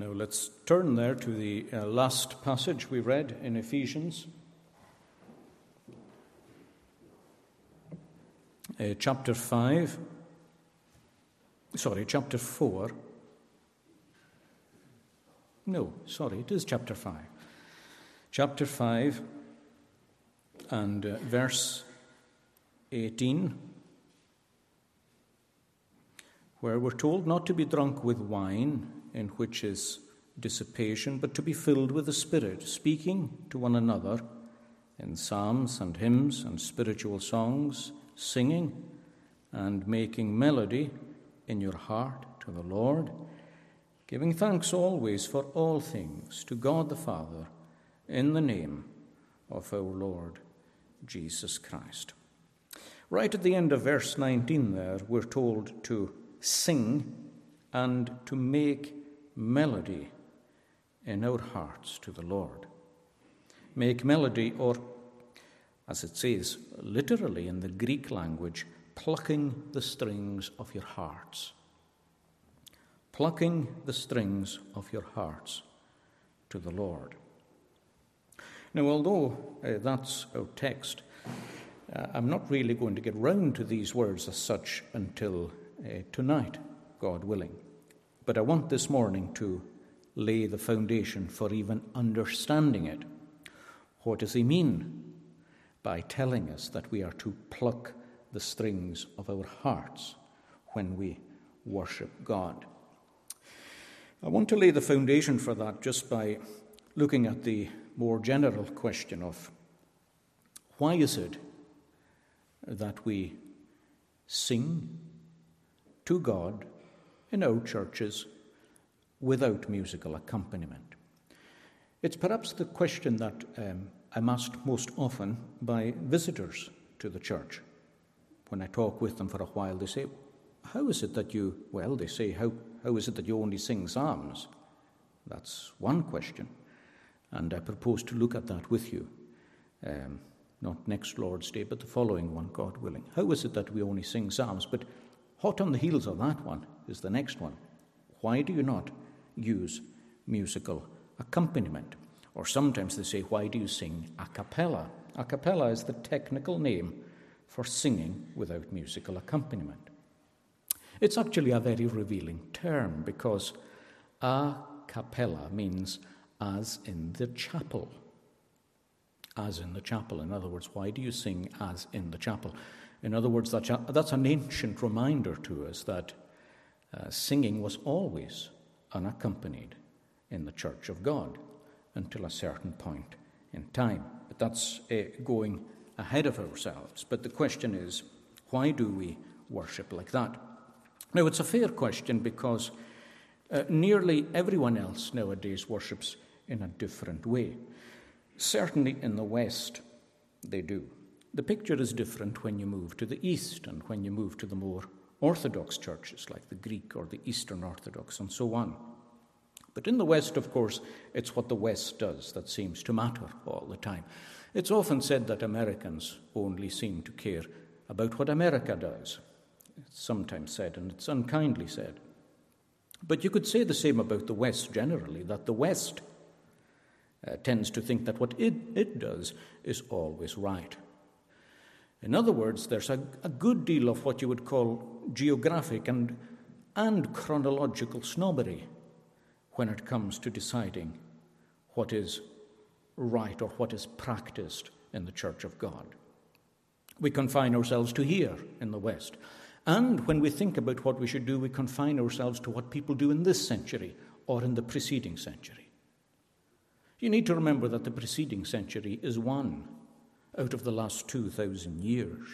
Now let's turn there to the uh, last passage we read in Ephesians, uh, chapter 5. Sorry, chapter 4. No, sorry, it is chapter 5. Chapter 5 and uh, verse 18, where we're told not to be drunk with wine in which is dissipation, but to be filled with the Spirit, speaking to one another in psalms and hymns and spiritual songs, singing and making melody in your heart to the Lord, giving thanks always for all things to God the Father in the name of our Lord Jesus Christ. Right at the end of verse 19, there, we're told to sing and to make melody in our hearts to the Lord. Make melody, or as it says literally in the Greek language, plucking the strings of your hearts. Plucking the strings of your hearts to the Lord. Now, although uh, that's our text, uh, I'm not really going to get round to these words as such until uh, tonight, God willing. But I want this morning to lay the foundation for even understanding it. What does he mean by telling us that we are to pluck the strings of our hearts when we worship God? I want to lay the foundation for that just by looking at the more general question of why is it that we sing to God in our churches without musical accompaniment? It's perhaps the question that um, I'm asked most often by visitors to the church. When I talk with them for a while, they say, How is it that you, well, they say, How, how is it that you only sing psalms? That's one question. And I propose to look at that with you. Um, not next Lord's Day, but the following one, God willing. How is it that we only sing psalms? But hot on the heels of that one is the next one. Why do you not use musical accompaniment? Or sometimes they say, why do you sing a cappella? A cappella is the technical name for singing without musical accompaniment. It's actually a very revealing term because a cappella means as in the chapel. As in the chapel. In other words, why do you sing as in the chapel? In other words, that's an ancient reminder to us that uh, singing was always unaccompanied in the church of God until a certain point in time. But that's uh, going ahead of ourselves. But the question is, why do we worship like that? Now, it's a fair question because uh, nearly everyone else nowadays worships in a different way. Certainly in the West, they do. The picture is different when you move to the East and when you move to the more Orthodox churches like the Greek or the Eastern Orthodox and so on. But in the West, of course, it's what the West does that seems to matter all the time. It's often said that Americans only seem to care about what America does. It's sometimes said, and it's unkindly said. But you could say the same about the West generally, that the West uh, tends to think that what it, it does is always right. In other words, there's a, a good deal of what you would call geographic and, and chronological snobbery when it comes to deciding what is right or what is practiced in the Church of God. We confine ourselves to here in the West. And when we think about what we should do, we confine ourselves to what people do in this century or in the preceding century. You need to remember that the preceding century is one out of the last 2,000 years.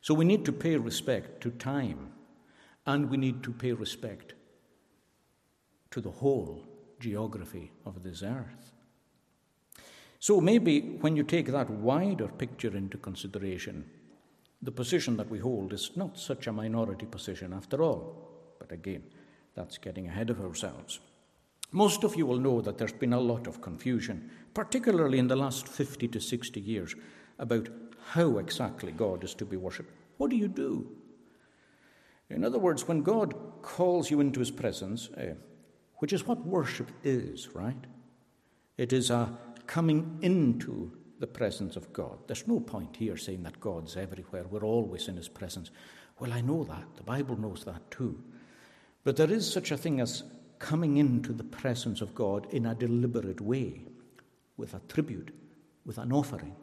So we need to pay respect to time, and we need to pay respect to the whole geography of this earth. So maybe when you take that wider picture into consideration, the position that we hold is not such a minority position after all. But again, that's getting ahead of ourselves. Most of you will know that there's been a lot of confusion, particularly in the last 50 to 60 years, about how exactly God is to be worshipped. What do you do? In other words, when God calls you into his presence, uh, which is what worship is, right? It is a coming into the presence of God. There's no point here saying that God's everywhere, we're always in His presence. Well, I know that. The Bible knows that too. But there is such a thing as coming into the presence of God in a deliberate way, with a tribute, with an offering.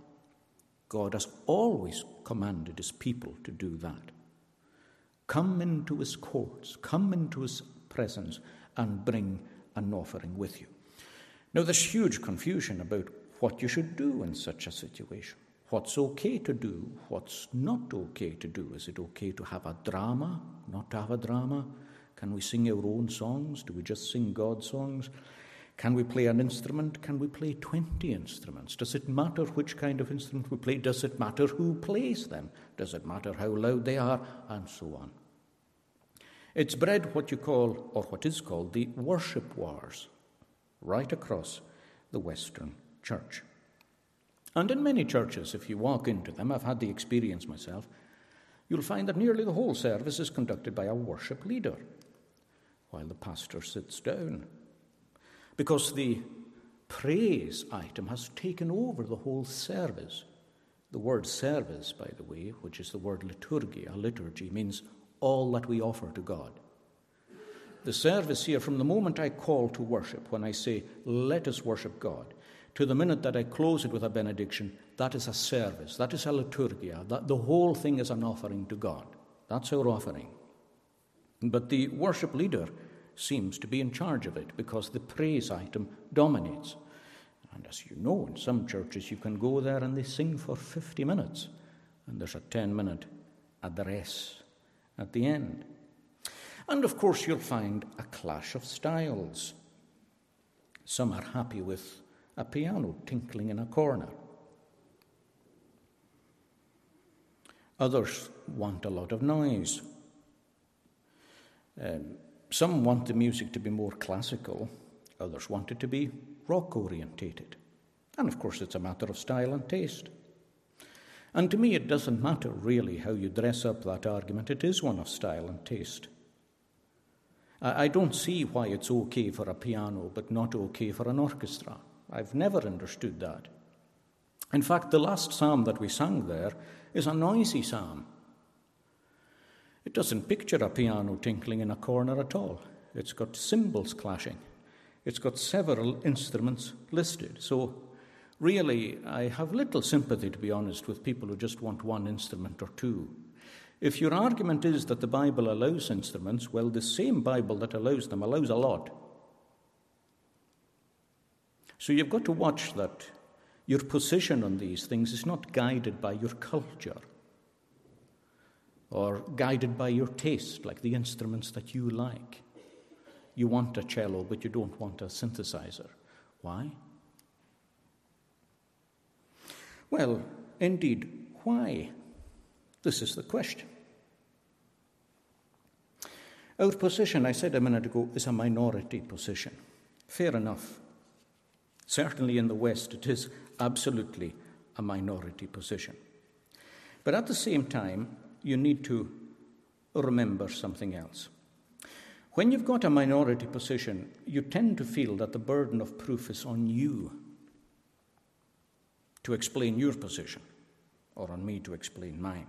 God has always commanded His people to do that. Come into His courts, come into His presence, and bring an offering with you. Now, there's huge confusion about what you should do in such a situation. What's okay to do, what's not okay to do. Is it okay to have a drama, not to have a drama? Can we sing our own songs? Do we just sing God's songs? Can we play an instrument? Can we play 20 instruments? Does it matter which kind of instrument we play? Does it matter who plays them? Does it matter how loud they are? And so on. It's bred what you call, or what is called, the worship wars right across the Western church. And in many churches, if you walk into them, I've had the experience myself, you'll find that nearly the whole service is conducted by a worship leader while the pastor sits down. Because the praise item has taken over the whole service. The word service, by the way, which is the word liturgia, liturgy, means all that we offer to God. The service here, from the moment I call to worship, when I say, let us worship God, to the minute that I close it with a benediction, that is a service, that is a liturgia, that the whole thing is an offering to God. That's our offering. But the worship leader seems to be in charge of it because the praise item dominates. And as you know, in some churches you can go there and they sing for 50 minutes, and there's a 10 minute address at the end. And of course, you'll find a clash of styles. Some are happy with a piano tinkling in a corner. Others want a lot of noise. Um, some want the music to be more classical, others want it to be rock orientated. And of course, it's a matter of style and taste. And to me, it doesn't matter really how you dress up that argument, it is one of style and taste. I don't see why it's okay for a piano but not okay for an orchestra. I've never understood that. In fact, the last psalm that we sang there is a noisy psalm. It doesn't picture a piano tinkling in a corner at all. It's got cymbals clashing. It's got several instruments listed. So, really, I have little sympathy, to be honest, with people who just want one instrument or two. If your argument is that the Bible allows instruments, well, the same Bible that allows them allows a lot. So you've got to watch that your position on these things is not guided by your culture or guided by your taste, like the instruments that you like. You want a cello, but you don't want a synthesizer. Why? Well, indeed, why? This is the question. Our position, I said a minute ago, is a minority position. Fair enough. Certainly in the West, it is absolutely a minority position. But at the same time, you need to remember something else. When you've got a minority position, you tend to feel that the burden of proof is on you to explain your position, or on me to explain mine.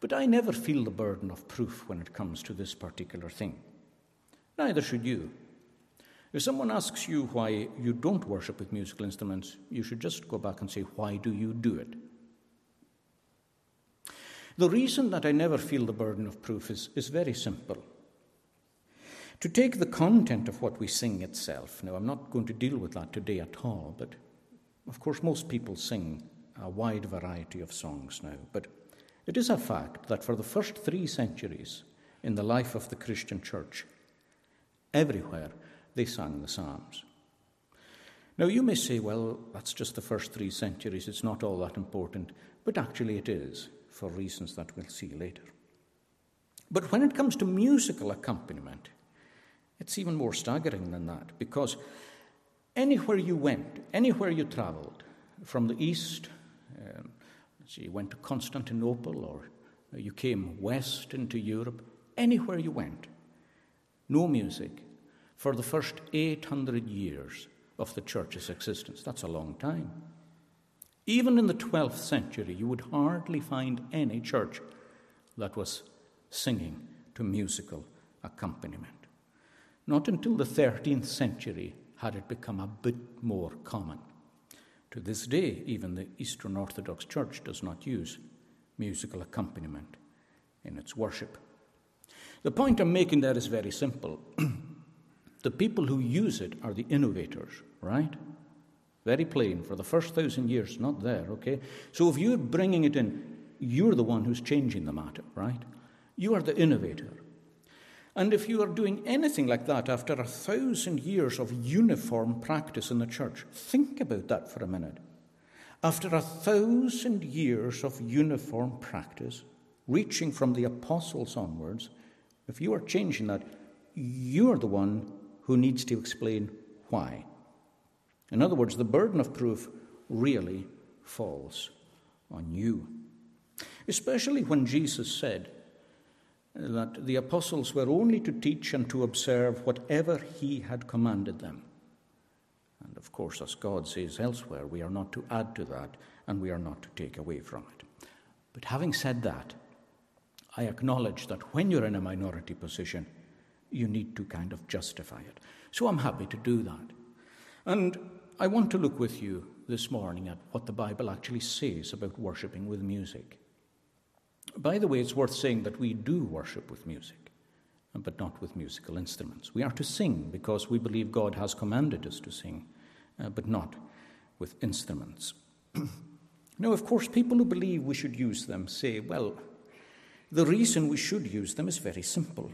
But I never feel the burden of proof when it comes to this particular thing. Neither should you. If someone asks you why you don't worship with musical instruments, you should just go back and say, Why do you do it? The reason that I never feel the burden of proof is, is very simple. To take the content of what we sing itself, now I'm not going to deal with that today at all, but of course, most people sing a wide variety of songs now. But it is a fact that for the first three centuries in the life of the Christian church, everywhere they sang the Psalms. Now, you may say, well, that's just the first three centuries, it's not all that important, but actually it is for reasons that we'll see later. But when it comes to musical accompaniment, it's even more staggering than that because anywhere you went, anywhere you traveled, from the east, um, so you went to Constantinople or you came west into Europe, anywhere you went, no music, for the first 800 years of the church's existence. That's a long time. Even in the 12th century, you would hardly find any church that was singing to musical accompaniment. Not until the 13th century had it become a bit more common. To this day, even the Eastern Orthodox Church does not use musical accompaniment in its worship. The point I'm making there is very simple. the people who use it are the innovators, right? Very plain. For the first thousand years, not there, okay? So if you're bringing it in, you're the one who's changing the matter, right? You are the innovator. And if you are doing anything like that after a thousand years of uniform practice in the church, think about that for a minute. After a thousand years of uniform practice, reaching from the apostles onwards, if you are changing that, you're the one who needs to explain why. In other words, the burden of proof really falls on you. Especially when Jesus said, that the apostles were only to teach and to observe whatever he had commanded them. And of course, as God says elsewhere, we are not to add to that and we are not to take away from it. But having said that, I acknowledge that when you're in a minority position, you need to kind of justify it. So I'm happy to do that. And I want to look with you this morning at what the Bible actually says about worshipping with music. By the way, it's worth saying that we do worship with music, but not with musical instruments. We are to sing because we believe God has commanded us to sing, uh, but not with instruments. now, of course, people who believe we should use them say, well, the reason we should use them is very simple.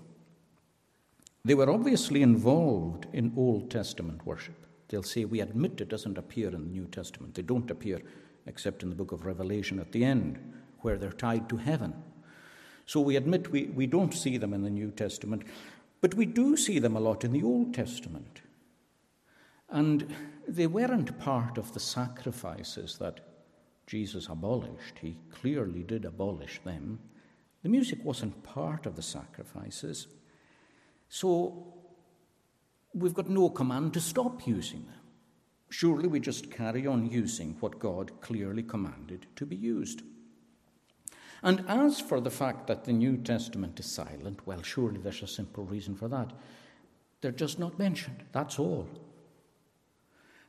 They were obviously involved in Old Testament worship. They'll say, we admit it doesn't appear in the New Testament. They don't appear except in the book of Revelation at the end where they're tied to heaven. So we admit we, we don't see them in the New Testament, but we do see them a lot in the Old Testament. And they weren't part of the sacrifices that Jesus abolished. He clearly did abolish them. The music wasn't part of the sacrifices. So we've got no command to stop using them. Surely we just carry on using what God clearly commanded to be used. And as for the fact that the New Testament is silent, well, surely there's a simple reason for that. They're just not mentioned. That's all.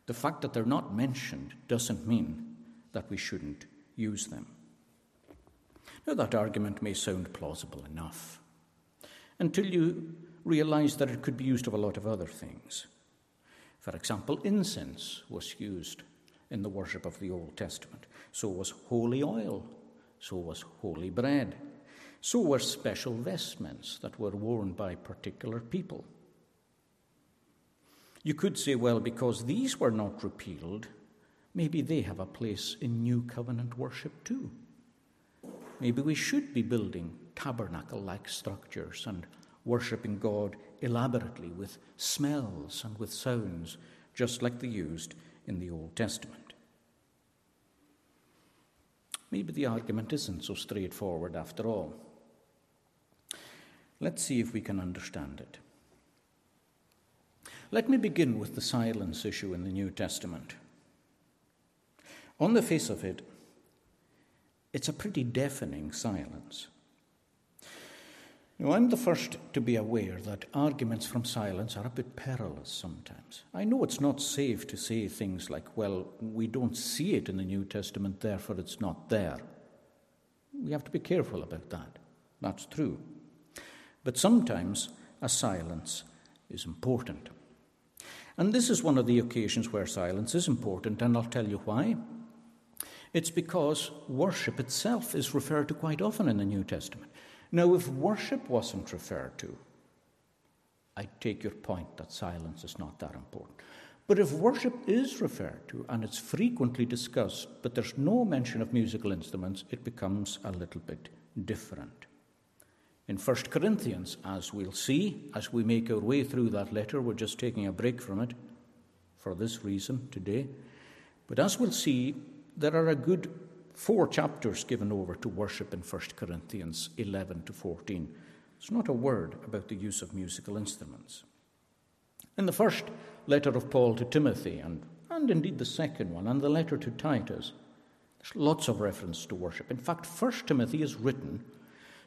The fact that they're not mentioned doesn't mean that we shouldn't use them. Now, that argument may sound plausible enough until you realize that it could be used of a lot of other things. For example, incense was used in the worship of the Old Testament, so was holy oil so was holy bread. So were special vestments that were worn by particular people. You could say, well, because these were not repealed, maybe they have a place in New Covenant worship too. Maybe we should be building tabernacle like structures and worshipping God elaborately with smells and with sounds, just like they used in the Old Testament. Maybe the argument isn't so straightforward after all. Let's see if we can understand it. Let me begin with the silence issue in the New Testament. On the face of it, it's a pretty deafening silence. Now, I'm the first to be aware that arguments from silence are a bit perilous sometimes. I know it's not safe to say things like, well, we don't see it in the New Testament, therefore it's not there. We have to be careful about that. That's true. But sometimes a silence is important. And this is one of the occasions where silence is important, and I'll tell you why. It's because worship itself is referred to quite often in the New Testament. Now, if worship wasn't referred to, I take your point that silence is not that important. But if worship is referred to and it's frequently discussed, but there's no mention of musical instruments, it becomes a little bit different. In 1 Corinthians, as we'll see, as we make our way through that letter, we're just taking a break from it for this reason today. But as we'll see, there are a good four chapters given over to worship in 1 Corinthians 11 to 14. It's not a word about the use of musical instruments. In the first letter of Paul to Timothy, and, and indeed the second one, and the letter to Titus, there's lots of reference to worship. In fact, First Timothy is written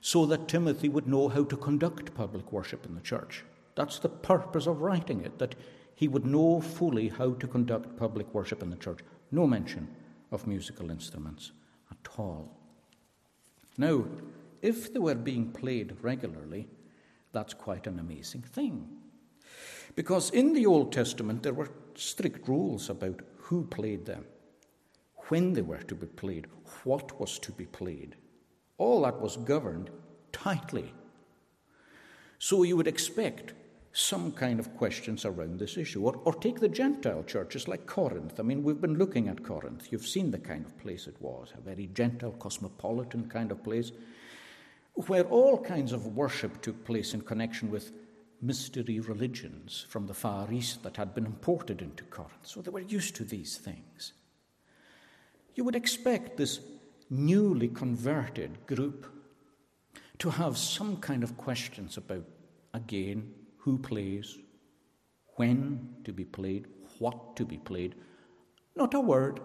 so that Timothy would know how to conduct public worship in the church. That's the purpose of writing it, that he would know fully how to conduct public worship in the church. No mention of musical instruments at all. Now, if they were being played regularly, that's quite an amazing thing. Because in the Old Testament, there were strict rules about who played them, when they were to be played, what was to be played. All that was governed tightly. So you would expect some kind of questions around this issue. Or, or take the Gentile churches like Corinth. I mean, we've been looking at Corinth. You've seen the kind of place it was a very Gentile, cosmopolitan kind of place where all kinds of worship took place in connection with mystery religions from the Far East that had been imported into Corinth. So they were used to these things. You would expect this newly converted group to have some kind of questions about, again, who plays, when to be played, what to be played. Not a word.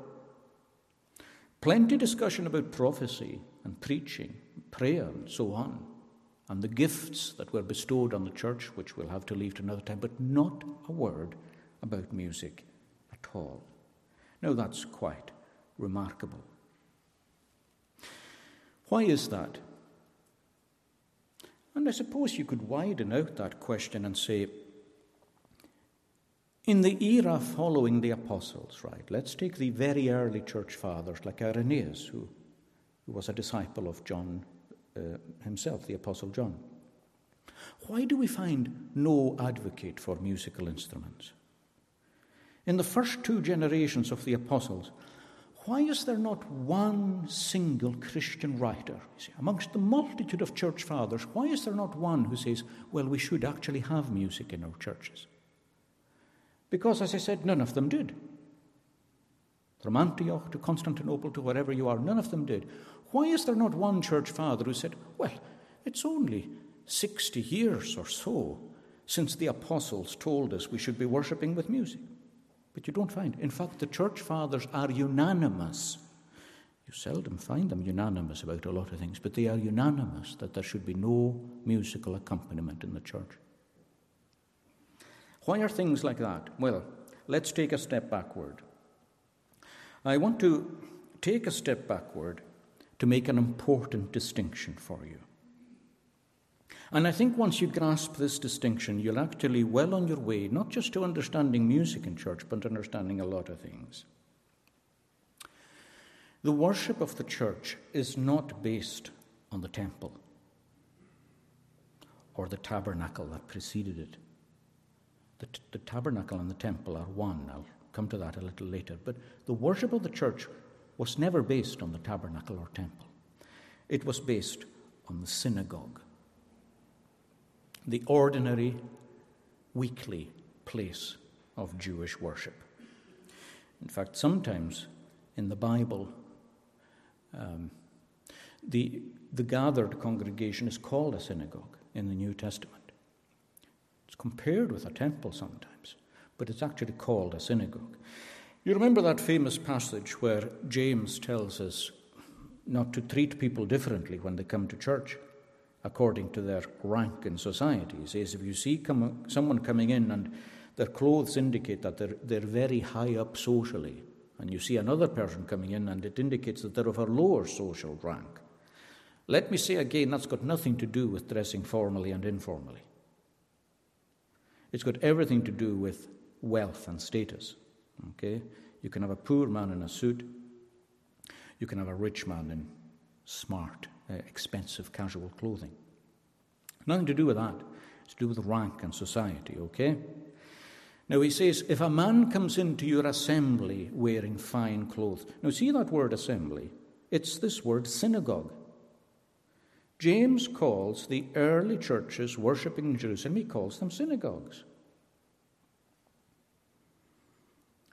Plenty discussion about prophecy and preaching, prayer, and so on, and the gifts that were bestowed on the church, which we'll have to leave to another time, but not a word about music at all. Now, that's quite remarkable. Why is that? And I suppose you could widen out that question and say, in the era following the apostles, right, let's take the very early church fathers like Irenaeus, who, who was a disciple of John uh, himself, the apostle John. Why do we find no advocate for musical instruments? In the first two generations of the apostles, why is there not one single Christian writer? See, amongst the multitude of church fathers, why is there not one who says, well, we should actually have music in our churches? Because, as I said, none of them did. From Antioch to Constantinople to wherever you are, none of them did. Why is there not one church father who said, well, it's only 60 years or so since the apostles told us we should be worshipping with music? But you don't find. In fact, the church fathers are unanimous. You seldom find them unanimous about a lot of things, but they are unanimous that there should be no musical accompaniment in the church. Why are things like that? Well, let's take a step backward. I want to take a step backward to make an important distinction for you. And I think once you grasp this distinction, you'll actually well on your way, not just to understanding music in church, but understanding a lot of things. The worship of the church is not based on the temple or the tabernacle that preceded it. The, t- the tabernacle and the temple are one. I'll come to that a little later. But the worship of the church was never based on the tabernacle or temple, it was based on the synagogue the ordinary, weekly place of Jewish worship. In fact, sometimes in the Bible, um, the, the gathered congregation is called a synagogue in the New Testament. It's compared with a temple sometimes, but it's actually called a synagogue. You remember that famous passage where James tells us not to treat people differently when they come to church according to their rank in society. He says if you see come, someone coming in and their clothes indicate that they're, they're very high up socially, and you see another person coming in and it indicates that they're of a lower social rank, let me say again that's got nothing to do with dressing formally and informally. It's got everything to do with wealth and status. Okay? You can have a poor man in a suit, you can have a rich man in smart Uh, expensive casual clothing. Nothing to do with that. It's to do with rank and society, okay? Now he says, if a man comes into your assembly wearing fine clothes. Now see that word assembly? It's this word synagogue. James calls the early churches worshipping in Jerusalem, he calls them synagogues.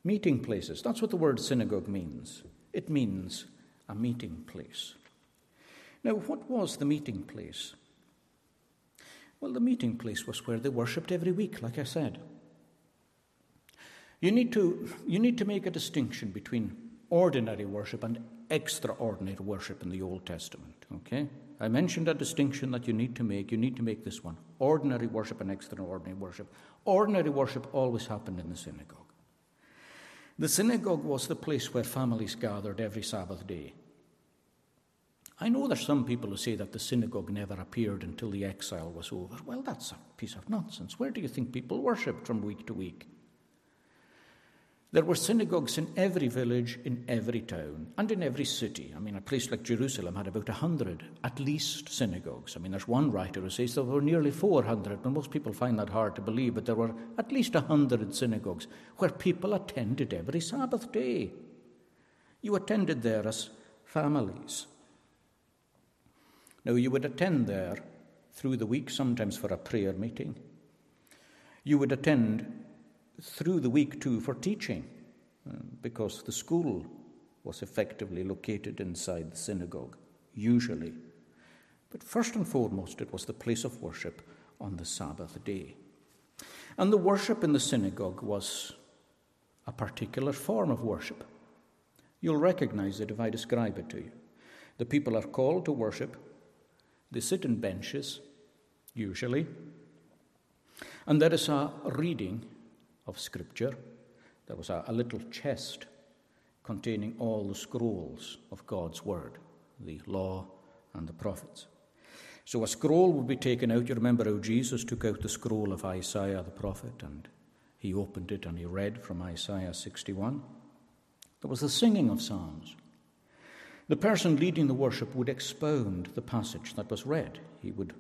Meeting places. That's what the word synagogue means. It means a meeting place. Now, what was the meeting place? Well, the meeting place was where they worshipped every week, like I said. You need to, you need to make a distinction between ordinary worship and extraordinary worship in the Old Testament. Okay? I mentioned a distinction that you need to make. You need to make this one ordinary worship and extraordinary worship. Ordinary worship always happened in the synagogue. The synagogue was the place where families gathered every Sabbath day. I know there's some people who say that the synagogue never appeared until the exile was over. Well, that's a piece of nonsense. Where do you think people worshipped from week to week? There were synagogues in every village, in every town, and in every city. I mean, a place like Jerusalem had about a hundred, at least, synagogues. I mean, there's one writer who says there were nearly 400, but most people find that hard to believe, but there were at least a hundred synagogues where people attended every Sabbath day. You attended there as families. Now, you would attend there through the week, sometimes for a prayer meeting. You would attend through the week too for teaching, uh, because the school was effectively located inside the synagogue, usually. But first and foremost, it was the place of worship on the Sabbath day. And the worship in the synagogue was a particular form of worship. You'll recognize it if I describe it to you. The people are called to worship they sit in benches, usually, and there is a reading of Scripture. There was a, a little chest containing all the scrolls of God's Word, the law and the prophets. So a scroll would be taken out. You remember how Jesus took out the scroll of Isaiah the prophet and he opened it and he read from Isaiah 61. There was the singing of psalms. The person leading the worship would expound the passage that was read. He would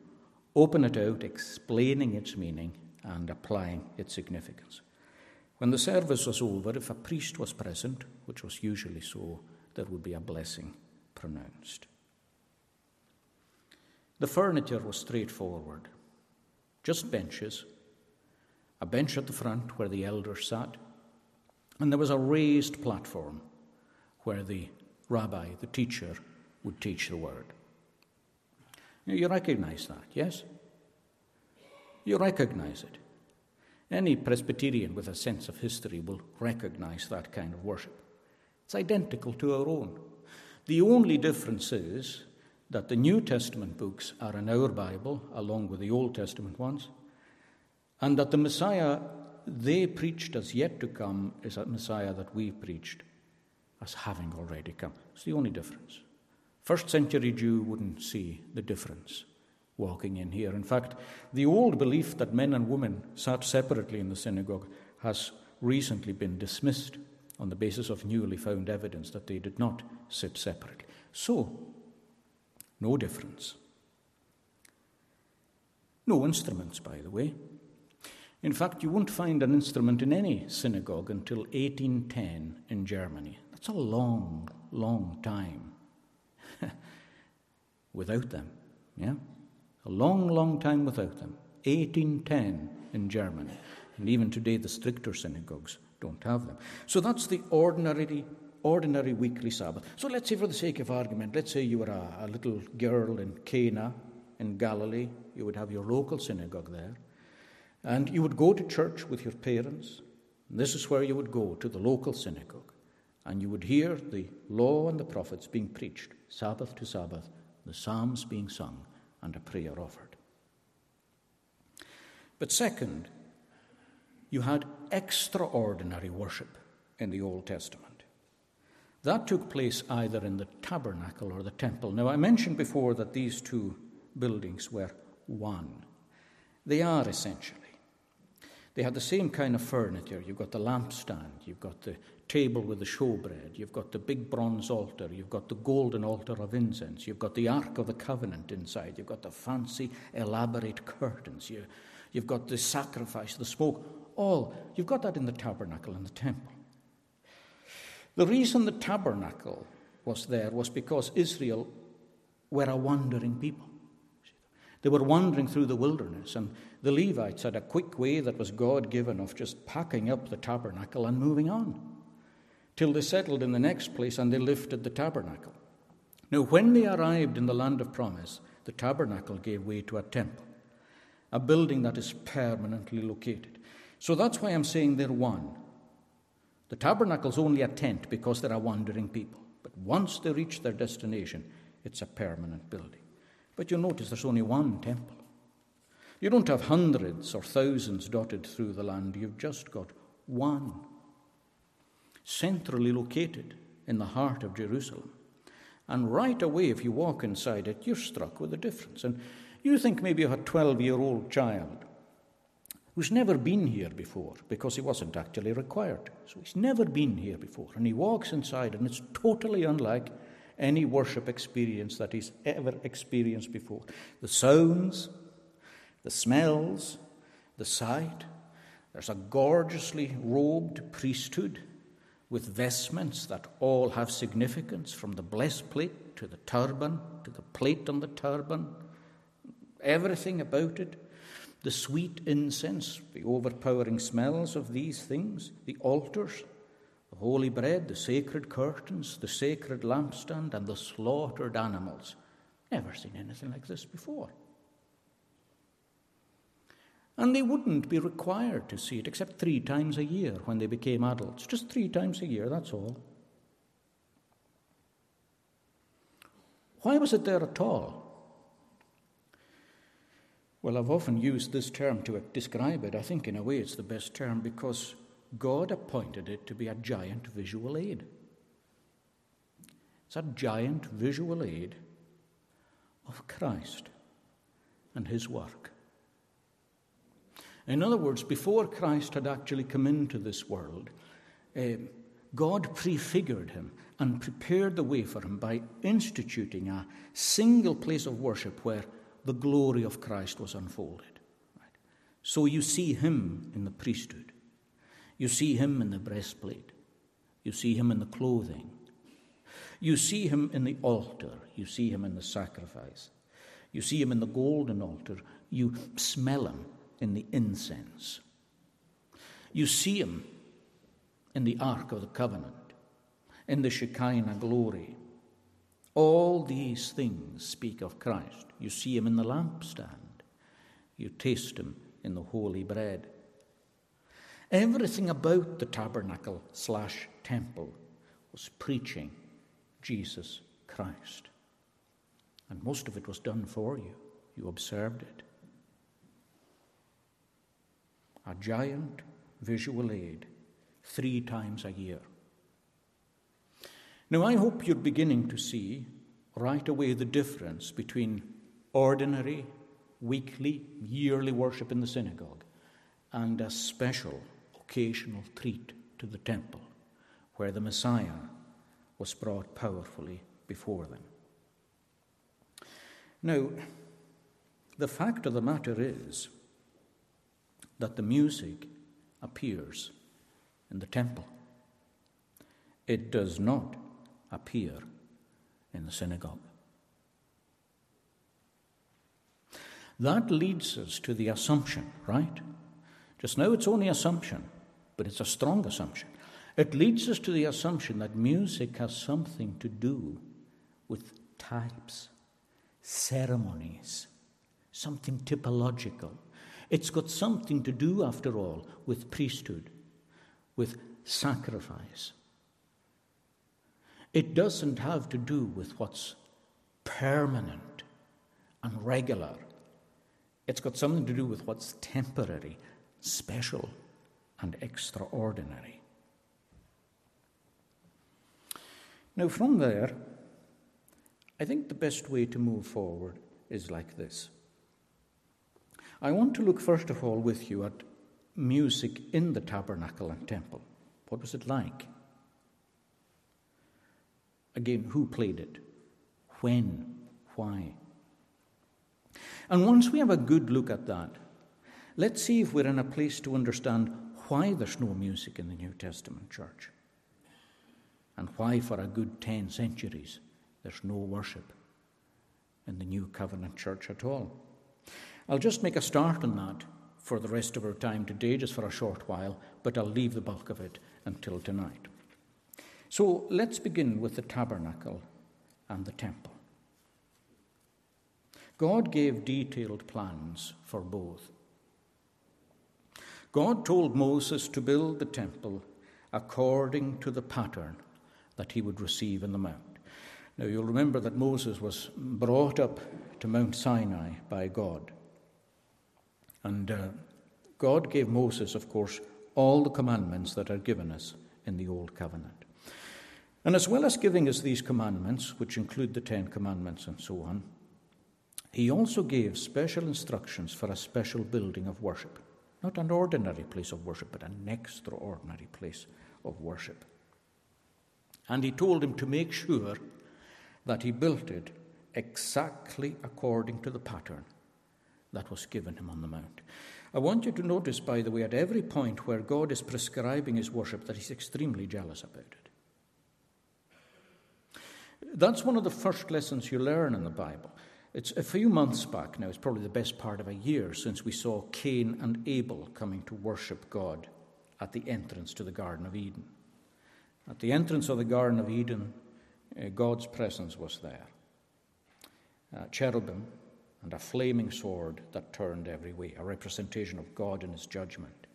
open it out, explaining its meaning and applying its significance. When the service was over, if a priest was present, which was usually so, there would be a blessing pronounced. The furniture was straightforward just benches, a bench at the front where the elders sat, and there was a raised platform where the rabbi, the teacher, would teach the word. You recognize that, yes? You recognize it. Any Presbyterian with a sense of history will recognize that kind of worship. It's identical to our own. The only difference is that the New Testament books are in our Bible along with the Old Testament ones, and that the Messiah they preached as yet to come is a Messiah that we preached as having already come. It's the only difference. First century Jew wouldn't see the difference walking in here. In fact, the old belief that men and women sat separately in the synagogue has recently been dismissed on the basis of newly found evidence that they did not sit separately. So, no difference. No instruments, by the way. In fact, you won't find an instrument in any synagogue until 1810 in Germany. That's a long, long time without them. Yeah? A long, long time without them. 1810 in Germany. And even today, the stricter synagogues don't have them. So that's the ordinary, ordinary weekly Sabbath. So let's say, for the sake of argument, let's say you were a, a little girl in Cana in Galilee. You would have your local synagogue there. And you would go to church with your parents. this is where you would go, to the local synagogue. And you would hear the law and the prophets being preached, Sabbath to Sabbath, the Psalms being sung, and a prayer offered. But second, you had extraordinary worship in the Old Testament. That took place either in the tabernacle or the temple. Now, I mentioned before that these two buildings were one. They are essentially. They had the same kind of furniture. You've got the lampstand, you've got the table with the showbread, you've got the big bronze altar, you've got the golden altar of incense, you've got the Ark of the Covenant inside, you've got the fancy, elaborate curtains, you, you've got the sacrifice, the smoke, all. You've got that in the tabernacle and the temple. The reason the tabernacle was there was because Israel were a wandering people. They were wandering through the wilderness, and the Levites had a quick way that was God given of just packing up the tabernacle and moving on till they settled in the next place and they lifted the tabernacle. Now, when they arrived in the land of promise, the tabernacle gave way to a temple, a building that is permanently located. So that's why I'm saying they're one. The tabernacle's only a tent because they're a wandering people. But once they reach their destination, it's a permanent building. But you'll notice there's only one temple. You don't have hundreds or thousands dotted through the land, you've just got one, centrally located in the heart of Jerusalem. And right away, if you walk inside it, you're struck with the difference. And you think maybe of a 12 year old child who's never been here before because he wasn't actually required. So he's never been here before. And he walks inside, and it's totally unlike any worship experience that he's ever experienced before. The sounds, the smells, the sight. There's a gorgeously robed priesthood with vestments that all have significance from the breastplate to the turban to the plate on the turban. Everything about it. The sweet incense, the overpowering smells of these things, the altars, the holy bread, the sacred curtains, the sacred lampstand, and the slaughtered animals. Never seen anything like this before. And they wouldn't be required to see it except three times a year when they became adults. Just three times a year, that's all. Why was it there at all? Well, I've often used this term to describe it. I think, in a way, it's the best term because God appointed it to be a giant visual aid. It's a giant visual aid of Christ and his work. In other words, before Christ had actually come into this world, uh, God prefigured him and prepared the way for him by instituting a single place of worship where the glory of Christ was unfolded. Right? So you see him in the priesthood, you see him in the breastplate, you see him in the clothing, you see him in the altar, you see him in the sacrifice, you see him in the golden altar, you smell him in the incense. You see him in the Ark of the Covenant, in the Shekinah glory. All these things speak of Christ. You see him in the lampstand. You taste him in the holy bread. Everything about the tabernacle slash temple was preaching Jesus Christ. And most of it was done for you. You observed it a giant visual aid three times a year. Now, I hope you're beginning to see right away the difference between ordinary, weekly, yearly worship in the synagogue and a special, occasional treat to the temple where the Messiah was brought powerfully before them. Now, the fact of the matter is that the music appears in the temple. It does not appear in the synagogue. That leads us to the assumption, right? Just now it's only assumption, but it's a strong assumption. It leads us to the assumption that music has something to do with types, ceremonies, something typological, it's got something to do, after all, with priesthood, with sacrifice. It doesn't have to do with what's permanent and regular. It's got something to do with what's temporary, special, and extraordinary. Now, from there, I think the best way to move forward is like this. I want to look first of all with you at music in the tabernacle and temple. What was it like? Again, who played it? When? Why? And once we have a good look at that, let's see if we're in a place to understand why there's no music in the New Testament church and why, for a good 10 centuries, there's no worship in the New Covenant church at all. I'll just make a start on that for the rest of our time today, just for a short while, but I'll leave the bulk of it until tonight. So let's begin with the tabernacle and the temple. God gave detailed plans for both. God told Moses to build the temple according to the pattern that he would receive in the mount. Now, you'll remember that Moses was brought up to Mount Sinai by God. And uh, God gave Moses, of course, all the commandments that are given us in the Old Covenant. And as well as giving us these commandments, which include the Ten Commandments and so on, he also gave special instructions for a special building of worship. Not an ordinary place of worship, but an extraordinary place of worship. And he told him to make sure that he built it exactly according to the pattern that was given him on the Mount. I want you to notice, by the way, at every point where God is prescribing his worship, that he's extremely jealous about it. That's one of the first lessons you learn in the Bible. It's a few months back now, it's probably the best part of a year since we saw Cain and Abel coming to worship God at the entrance to the Garden of Eden. At the entrance of the Garden of Eden, uh, God's presence was there. Uh, cherubim and a flaming sword that turned every way, a representation of God in his judgment.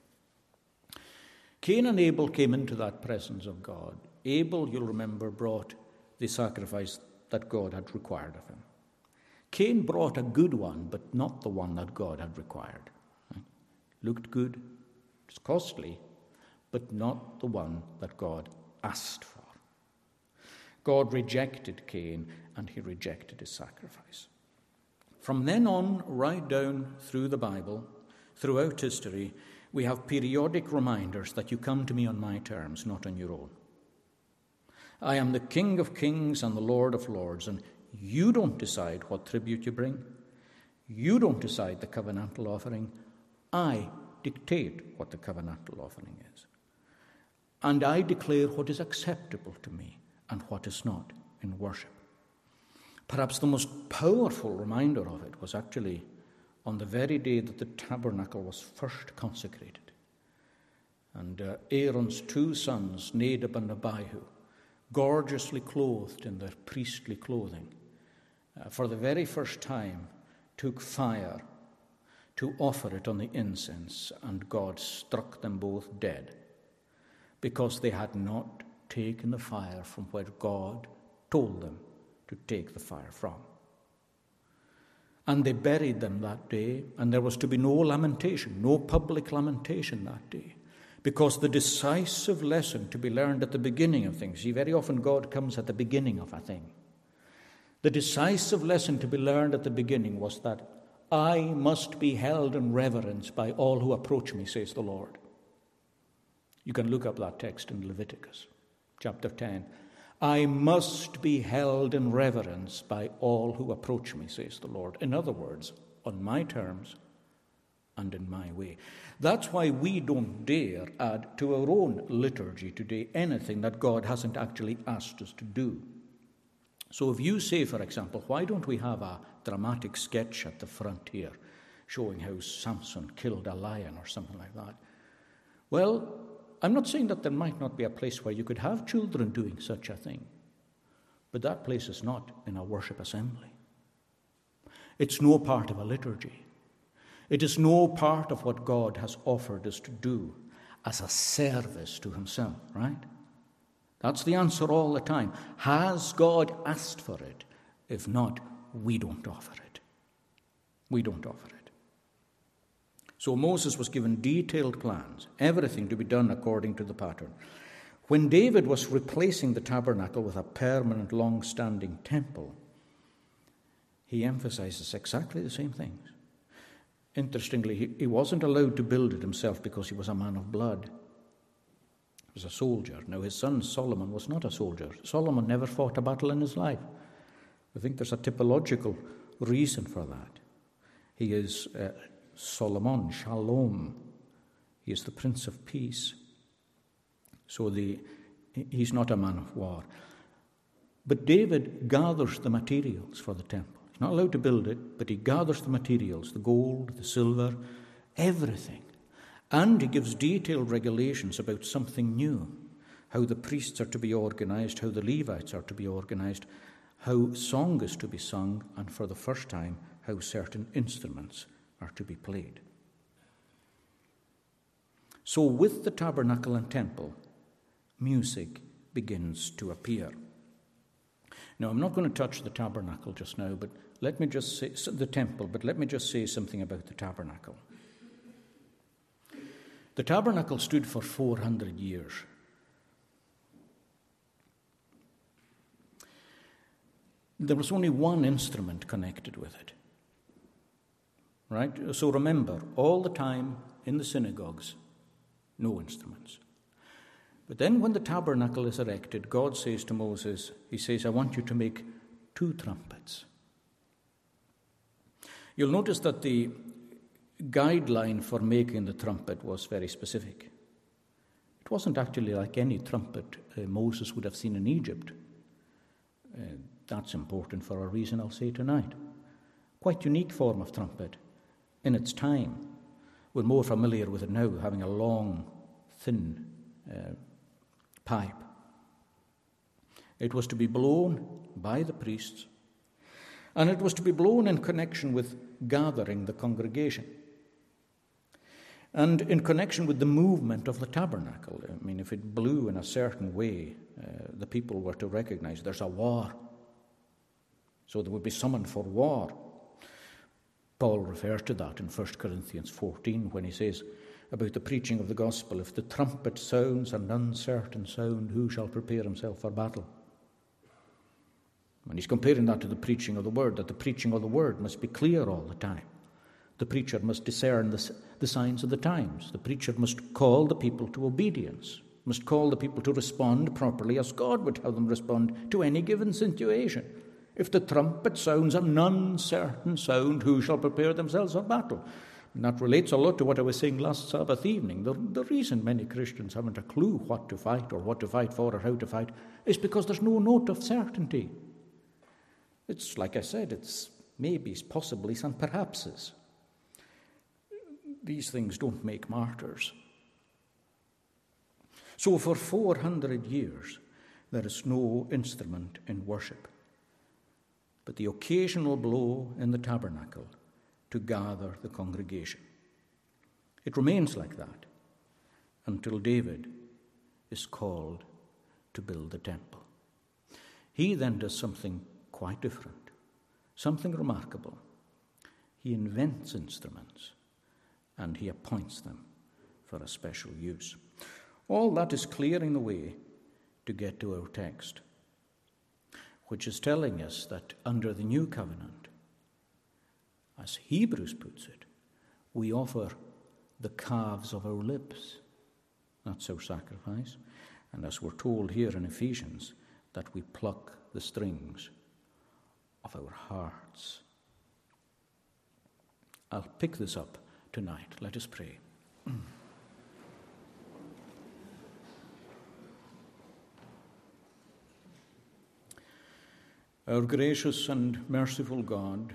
Cain and Abel came into that presence of God. Abel, you'll remember, brought the sacrifice that God had required of him. Cain brought a good one, but not the one that God had required. Looked good, it's costly, but not the one that God asked for. God rejected Cain and he rejected his sacrifice. From then on, right down through the Bible, throughout history, we have periodic reminders that you come to me on my terms, not on your own. I am the King of kings and the Lord of lords, and you don't decide what tribute you bring. You don't decide the covenantal offering. I dictate what the covenantal offering is. And I declare what is acceptable to me and what is not in worship. Perhaps the most powerful reminder of it was actually on the very day that the tabernacle was first consecrated. And uh, Aaron's two sons, Nadab and Abihu, gorgeously clothed in their priestly clothing, uh, for the very first time took fire to offer it on the incense, and God struck them both dead because they had not taken the fire from where God told them to take the fire from. And they buried them that day, and there was to be no lamentation, no public lamentation that day. Because the decisive lesson to be learned at the beginning of things, see, very often God comes at the beginning of a thing. The decisive lesson to be learned at the beginning was that I must be held in reverence by all who approach me, says the Lord. You can look up that text in Leviticus chapter 10. I must be held in reverence by all who approach me, says the Lord. In other words, on my terms and in my way. That's why we don't dare add to our own liturgy today anything that God hasn't actually asked us to do. So if you say, for example, why don't we have a dramatic sketch at the front here showing how Samson killed a lion or something like that? Well, I'm not saying that there might not be a place where you could have children doing such a thing, but that place is not in a worship assembly. It's no part of a liturgy. It is no part of what God has offered us to do as a service to Himself, right? That's the answer all the time. Has God asked for it? If not, we don't offer it. We don't offer it. So Moses was given detailed plans, everything to be done according to the pattern. When David was replacing the tabernacle with a permanent, long standing temple, he emphasizes exactly the same things. Interestingly, he, he wasn't allowed to build it himself because he was a man of blood. He was a soldier. Now, his son Solomon was not a soldier. Solomon never fought a battle in his life. I think there's a typological reason for that. He is uh, Solomon, Shalom. He is the Prince of Peace. So the, he's not a man of war. But David gathers the materials for the temple. He's not allowed to build it, but he gathers the materials the gold, the silver, everything. And he gives detailed regulations about something new how the priests are to be organized, how the Levites are to be organized, how song is to be sung, and for the first time, how certain instruments are to be played. So, with the tabernacle and temple, music begins to appear. Now, I'm not going to touch the tabernacle just now, but let me just say the temple, but let me just say something about the tabernacle. The tabernacle stood for 400 years. There was only one instrument connected with it. Right? So remember, all the time in the synagogues, no instruments. But then when the tabernacle is erected, God says to Moses, He says, I want you to make two trumpets. You'll notice that the guideline for making the trumpet was very specific. It wasn't actually like any trumpet uh, Moses would have seen in Egypt. Uh, that's important for a reason I'll say tonight. Quite unique form of trumpet in its time. We're more familiar with it now, having a long, thin uh, pipe. It was to be blown by the priests, and it was to be blown in connection with gathering the congregation. And in connection with the movement of the tabernacle, I mean, if it blew in a certain way, uh, the people were to recognize there's a war. So they would be summoned for war. Paul refers to that in 1 Corinthians 14 when he says, about the preaching of the gospel. If the trumpet sounds an uncertain sound, who shall prepare himself for battle? And he's comparing that to the preaching of the word, that the preaching of the word must be clear all the time. The preacher must discern the, the signs of the times. The preacher must call the people to obedience, must call the people to respond properly as God would have them respond to any given situation. If the trumpet sounds an uncertain sound, who shall prepare themselves for battle? And that relates a lot to what I was saying last Sabbath evening. The, the reason many Christians haven't a clue what to fight or what to fight for or how to fight is because there's no note of certainty. It's like I said, it's maybes, possibly, and perhapses. These things don't make martyrs. So, for 400 years, there is no instrument in worship, but the occasional blow in the tabernacle to gather the congregation. It remains like that until David is called to build the temple. He then does something quite different, something remarkable. He invents instruments and he appoints them for a special use. All that is clearing the way to get to our text, which is telling us that under the new covenant, as Hebrews puts it, we offer the calves of our lips. That's our sacrifice. And as we're told here in Ephesians, that we pluck the strings of our hearts. I'll pick this up tonight. Let us pray. Our gracious and merciful God,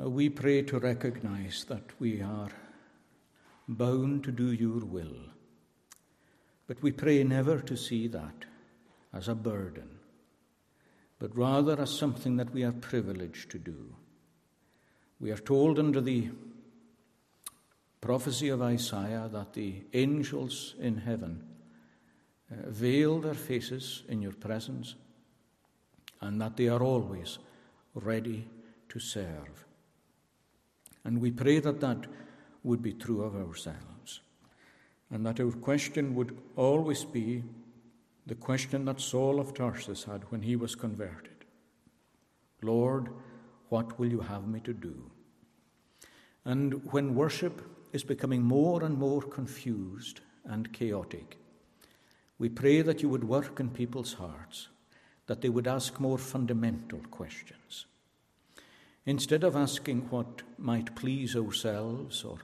uh, we pray to recognize that we are bound to do your will. But we pray never to see that as a burden, but rather as something that we are privileged to do. We are told under the prophecy of Isaiah that the angels in heaven uh, veil their faces in your presence and that they are always ready to serve. And we pray that that would be true of ourselves. And that our question would always be the question that Saul of Tarsus had when he was converted Lord, what will you have me to do? And when worship is becoming more and more confused and chaotic, we pray that you would work in people's hearts, that they would ask more fundamental questions. Instead of asking what might please ourselves or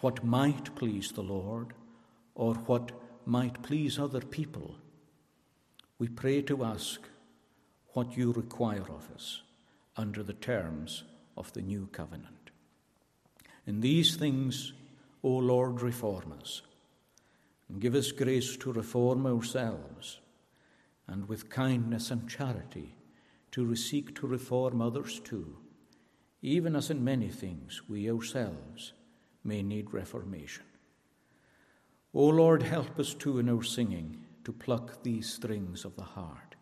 what might please the Lord or what might please other people, we pray to ask what you require of us under the terms of the new covenant. In these things, O Lord, reform us and give us grace to reform ourselves and with kindness and charity to seek to reform others too even as in many things we ourselves may need reformation. O Lord, help us too in our singing to pluck these strings of the heart.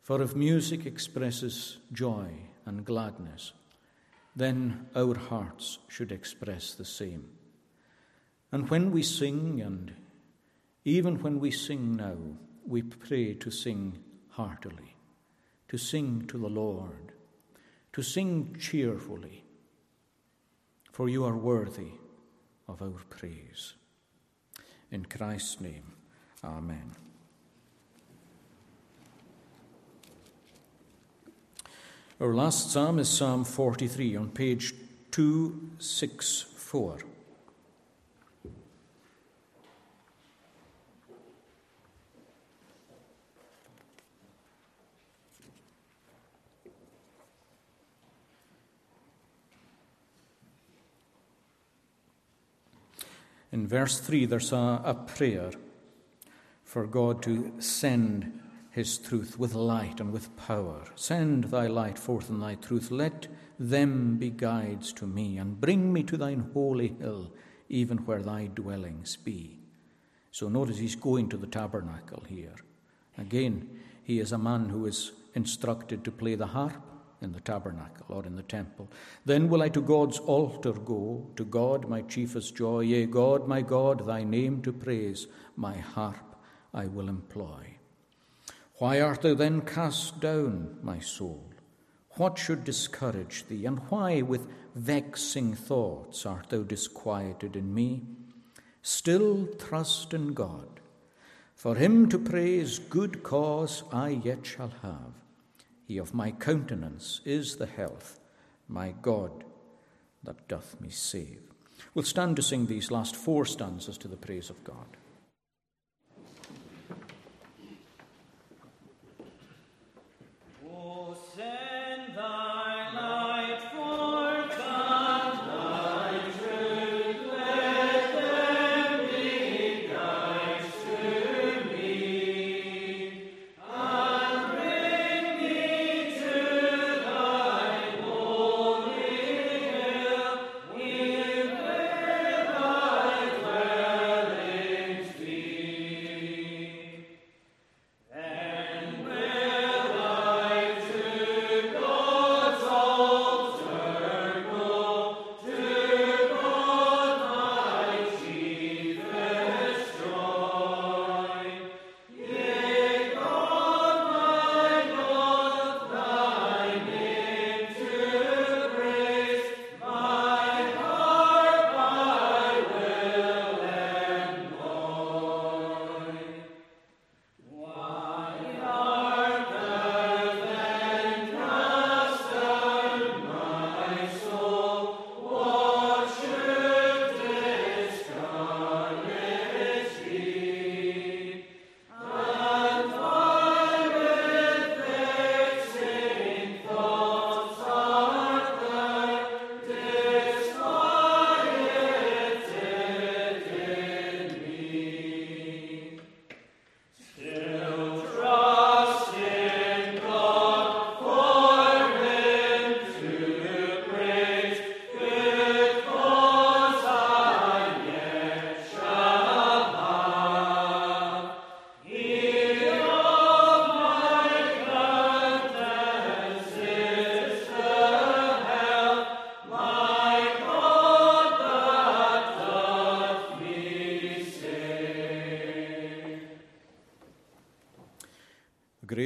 For if music expresses joy and gladness, then our hearts should express the same. And when we sing, and even when we sing now, we pray to sing heartily, to sing to the Lord, to sing cheerfully, for you are worthy of our praise. In Christ's name, Amen. Our last psalm is Psalm 43 on page 264. In verse 3, there's a, a prayer for God to send his truth with light and with power. Send thy light forth in thy truth. Let them be guides to me, and bring me to thine holy hill, even where thy dwellings be. So notice he's going to the tabernacle here. Again, he is a man who is instructed to play the harp in the tabernacle or in the temple. Then will I to God's altar go, to God my chiefest joy. Yea, God, my God, thy name to praise, my harp I will employ. Why art thou then cast down, my soul? What should discourage thee, and why with vexing thoughts art thou disquieted in me? Still trust in God. For him to praise good cause I yet shall have. Of my countenance is the health, my God that doth me save. We'll stand to sing these last four stanzas to the praise of God.